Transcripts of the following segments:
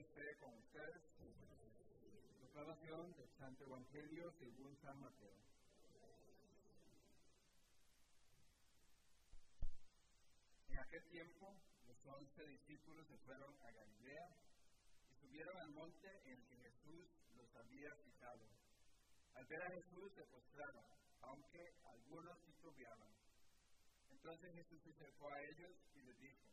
esté con ustedes. Proclamación del Santo Evangelio según San Mateo. En aquel tiempo, los once discípulos se fueron a Galilea y subieron al monte en el que Jesús los había citado. Al ver a Jesús se postraron, aunque algunos titubeaban. Entonces Jesús se acercó a ellos y les dijo,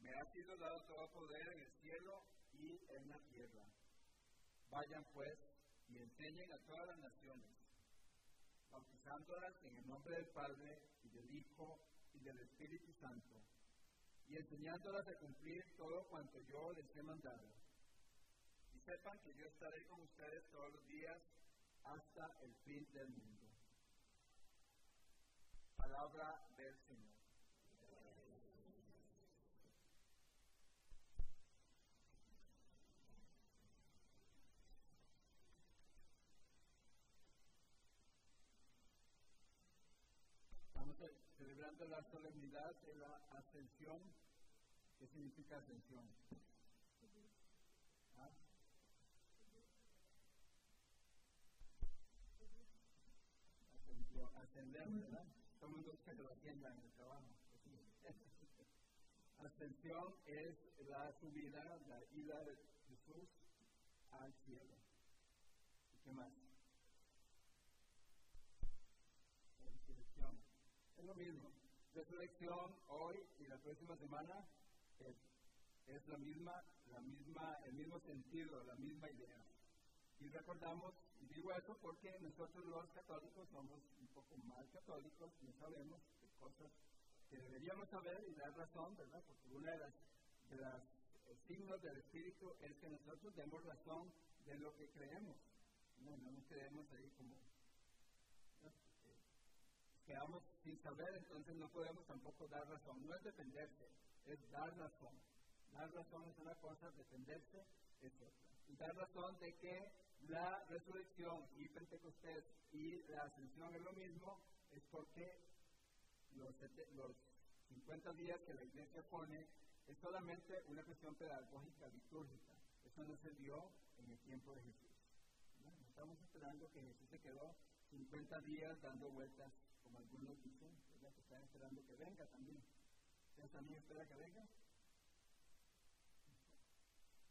me ha sido dado todo poder en el cielo y en la tierra. Vayan pues y enseñen a todas las naciones, bautizándolas en el nombre del Padre y del Hijo y del Espíritu Santo, y enseñándolas a cumplir todo cuanto yo les he mandado. Y sepan que yo estaré con ustedes todos los días hasta el fin del mundo. Palabra del Señor. Celebrando la solemnidad de la ascensión. ¿Qué significa ascensión? ¿Ah? Ascender, ¿verdad? Todo el que lo atienda en el trabajo. Ascensión es la subida, la ida de Jesús al cielo. ¿Y qué más? es lo mismo. Resurrección hoy y la próxima semana es, la misma, la misma, el mismo sentido, la misma idea. Y recordamos, y digo eso porque nosotros los católicos somos un poco más católicos, no sabemos de cosas que deberíamos saber y dar razón, ¿verdad? Porque una de las, de las eh, signos del Espíritu es que nosotros demos razón de lo que creemos. No, no nos quedemos ahí como quedamos sin saber, entonces no podemos tampoco dar razón. No es defenderse, es dar razón. Dar razón es una cosa, defenderse es otra. Y dar razón de que la resurrección y Pentecostés y la ascensión es lo mismo, es porque los, los 50 días que la iglesia pone es solamente una cuestión pedagógica, litúrgica. Eso no se dio en el tiempo de Jesús. Estamos esperando que Jesús se quedó 50 días dando vueltas como algunos dicen, ¿verdad? que están esperando que venga también. ¿Ustedes también esperan que venga?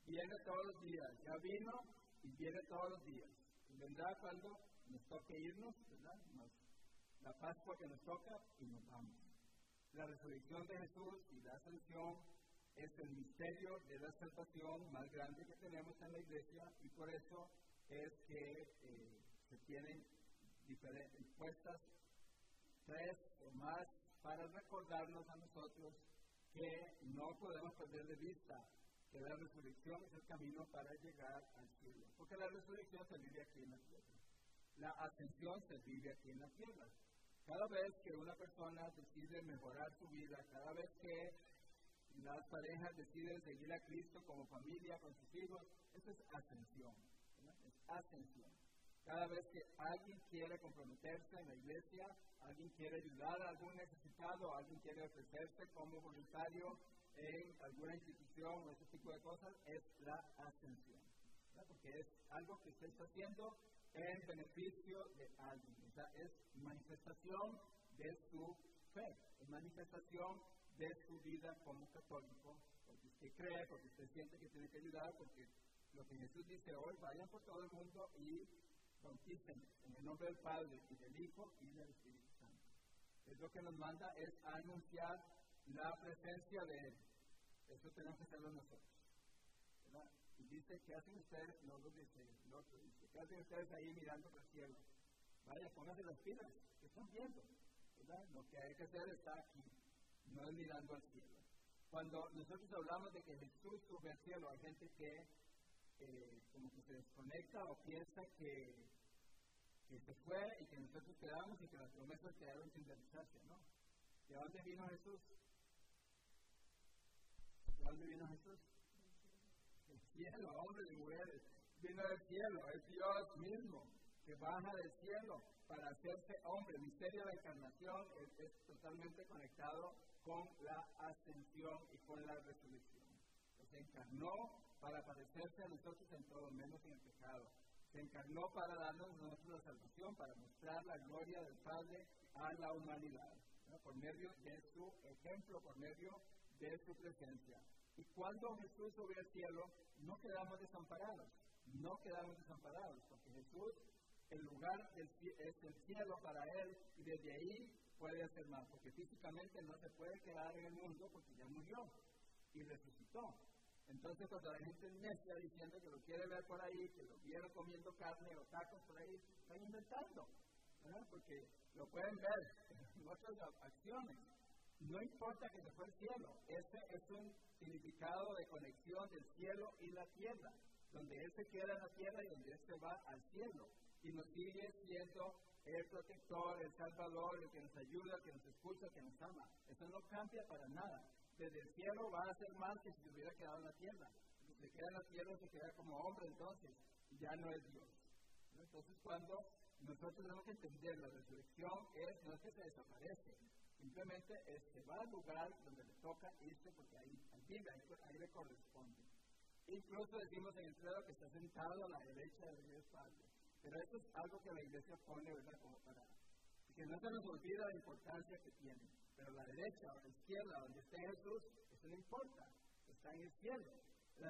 Viene todos los días, ya vino y viene todos los días. Y vendrá cuando nos toque irnos, ¿verdad? la Pascua que nos toca y nos vamos. La resurrección de Jesús y la ascensión es el misterio de la salvación más grande que tenemos en la iglesia y por eso es que eh, se tienen diferentes, puestas tres o más para recordarnos a nosotros que no podemos perder de vista que la resurrección es el camino para llegar al cielo. Porque la resurrección se vive aquí en la tierra. La ascensión se vive aquí en la tierra. Cada vez que una persona decide mejorar su vida, cada vez que las parejas deciden seguir a Cristo como familia, con sus hijos, eso es ascensión. Es ascensión. Cada vez que alguien quiere comprometerse en la iglesia, alguien quiere ayudar a algún necesitado, alguien quiere ofrecerse como voluntario en alguna institución o ese tipo de cosas, es la ascensión. Porque es algo que usted está haciendo en beneficio de alguien. Es manifestación de su fe, es manifestación de su vida como católico, porque usted cree, porque usted siente que tiene que ayudar, porque lo que Jesús dice hoy, vayan por todo el mundo y bauticen en el nombre del Padre y del Hijo y del Espíritu Santo. Es lo que nos manda es anunciar la presencia de Él. Eso tenemos que hacerlo nosotros. Y dice, ¿qué hacen ustedes? No lo dice, ¿qué hacen ustedes ahí mirando el cielo? Vaya, pónganse las pilas, que están viendo. Lo que hay que hacer está aquí, no es mirando al cielo. Cuando nosotros hablamos de que Jesús sube al cielo, hay gente que eh, como que se desconecta o piensa que, que se fue y que nosotros quedamos y que las promesas quedaron sin realizarse, ¿no? ¿De dónde vino Jesús? ¿De dónde vino Jesús? Del cielo, hombre y mujeres. Vino del cielo, es Dios mismo que baja del cielo para hacerse hombre. El misterio de la encarnación es, es totalmente conectado con la ascensión y con la resurrección. Se encarnó para parecerse a nosotros en todo menos en el pecado. Se encarnó para darnos la salvación, para mostrar la gloria del Padre a la humanidad, por medio de su ejemplo, por medio de su presencia. Y cuando Jesús subió al cielo, no quedamos desamparados, no quedamos desamparados, porque Jesús, el lugar es el cielo para Él, y desde ahí puede hacer más, porque físicamente no se puede quedar en el mundo porque ya murió y resucitó. Entonces, cuando la gente necia diciendo que lo quiere ver por ahí, que lo vieron comiendo carne o tacos por ahí, están inventando. Porque lo pueden ver en otras acciones. No importa que se fue al cielo, ese es un significado de conexión del cielo y la tierra, donde Él se queda en la tierra y donde Él se va al cielo. Y nos sigue siendo el protector, el salvador, el que nos ayuda, el que nos escucha, el que nos ama. Eso no cambia para nada. Desde el cielo va a ser más que si se hubiera quedado en la tierra. Si se queda en la tierra, se queda como hombre, entonces ya no es Dios. Entonces, cuando nosotros tenemos que entender la resurrección, es, no es que se desaparece, simplemente es que va al lugar donde le toca irse porque ahí, ahí, ahí le corresponde. Incluso decimos en el credo que está sentado a la derecha de Dios Padre. Pero eso es algo que la iglesia pone, ¿verdad? Como para que no se nos olvida la importancia que tiene. Pero la derecha o la izquierda, donde esté Jesús, eso no importa, está en el cielo.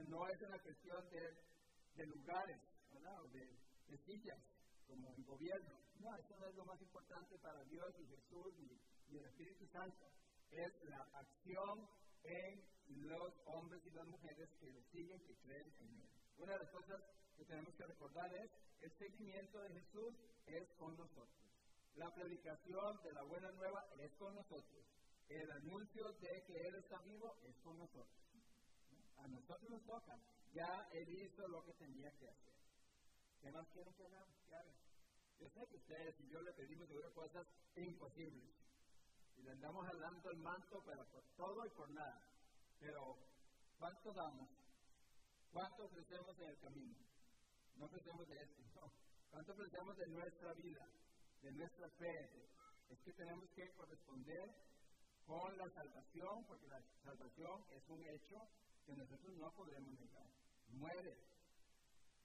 No es una cuestión de, lugares, ¿verdad? O de, de, sillas, como el gobierno. No, eso no es lo más importante para Dios y Jesús y, y el Espíritu Santo. Es la acción en los hombres y las mujeres que le siguen, que creen en Él. Una de las cosas que tenemos que recordar es el seguimiento de Jesús es con nosotros. La predicación de la buena nueva es con nosotros. El anuncio de que Él está vivo es con nosotros. A nosotros nos toca. Ya Él hizo lo que tenía que hacer. ¿Qué más quieren que hagamos? Yo sé que ustedes y yo le pedimos cosas imposibles. Y le andamos hablando el manto, pero por todo y por nada. Pero, ¿cuánto damos? ¿Cuánto ofrecemos en el camino? No ofrecemos de esto, no. ¿Cuánto ofrecemos de nuestra vida, de nuestra fe? Es que tenemos que corresponder con la salvación, porque la salvación es un hecho que nosotros no podemos negar. Muere.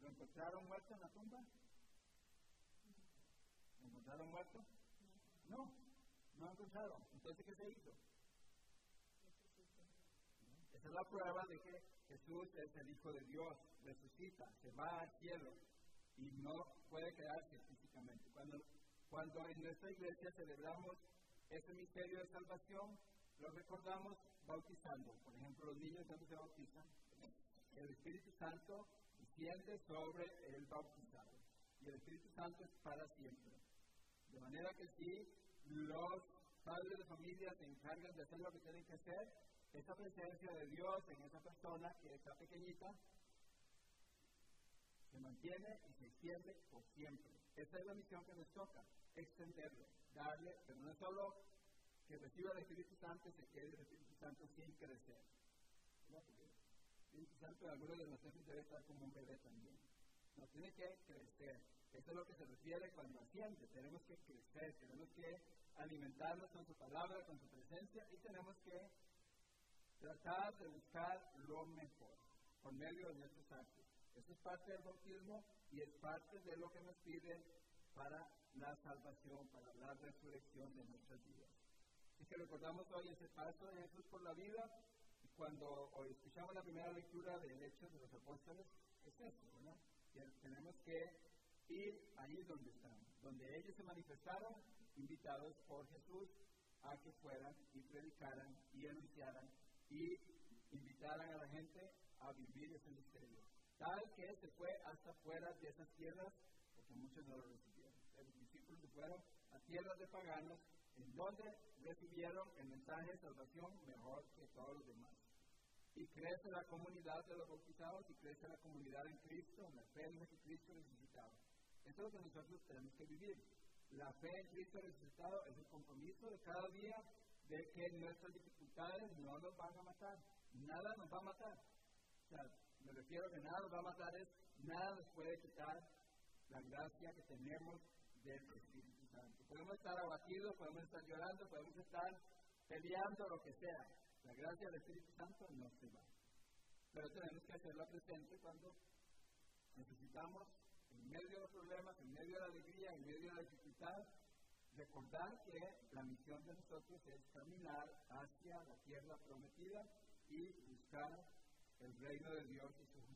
¿Lo encontraron muerto en la tumba? ¿Lo encontraron muerto? No, no lo encontraron. Entonces, ¿qué se hizo? Esa es la prueba de que Jesús es el Hijo de Dios, resucita, se va al cielo y no puede quedarse físicamente. Cuando, cuando en nuestra iglesia celebramos ese misterio de salvación, lo recordamos bautizando. Por ejemplo, los niños cuando se bautizan, el Espíritu Santo desciende sobre el bautizado. Y el Espíritu Santo es para siempre. De manera que si los padres de familia se encargan de hacer lo que tienen que hacer, esa presencia de Dios en esa persona que está pequeñita se mantiene y se extiende por siempre. Esa es la misión que nos toca, extenderlo, darle, pero no es solo que reciba el Espíritu Santo se quede el Espíritu Santo sin crecer. El Espíritu Santo en algunos de nosotros debe estar como un bebé también. No, tiene que crecer. Eso es lo que se refiere cuando asciende. Tenemos que crecer, tenemos que alimentarnos con su palabra, con su presencia y tenemos que tratar de buscar lo mejor por medio de nuestros actos. Eso es parte del bautismo y es parte de lo que nos piden para la salvación, para la resurrección de nuestras vidas. Así que recordamos hoy ese paso de Jesús por la vida cuando hoy escuchamos la primera lectura del Hechos de los Apóstoles, es eso, ¿no? Que tenemos que ir ahí donde están, donde ellos se manifestaron, invitados por Jesús a que fueran y predicaran y anunciaran y invitaran a la gente a vivir ese. Tal que se fue hasta fuera de esas tierras, porque muchos no lo recibieron. Los discípulos se fueron a tierras de paganos, en donde recibieron el mensaje de salvación mejor que todos los demás. Y crece la comunidad de los bautizados y crece la comunidad en Cristo, en la fe en Jesucristo resucitado. Esto es lo que nosotros tenemos que vivir. La fe en Cristo resucitado es el compromiso de cada día de que nuestras dificultades no nos van a matar. Nada nos va a matar. O sea, me refiero a que nada nos va a matar es, nada nos puede quitar la gracia que tenemos del Espíritu Santo. Podemos estar abatidos, podemos estar llorando, podemos estar peleando, lo que sea. La gracia del Espíritu Santo no se va. pero tenemos que hacerla presente cuando necesitamos, en medio de los problemas, en medio de la alegría, en medio de la dificultad, recordar que la misión de nosotros es caminar hacia la tierra prometida y buscar el reino de Dios y su justicia.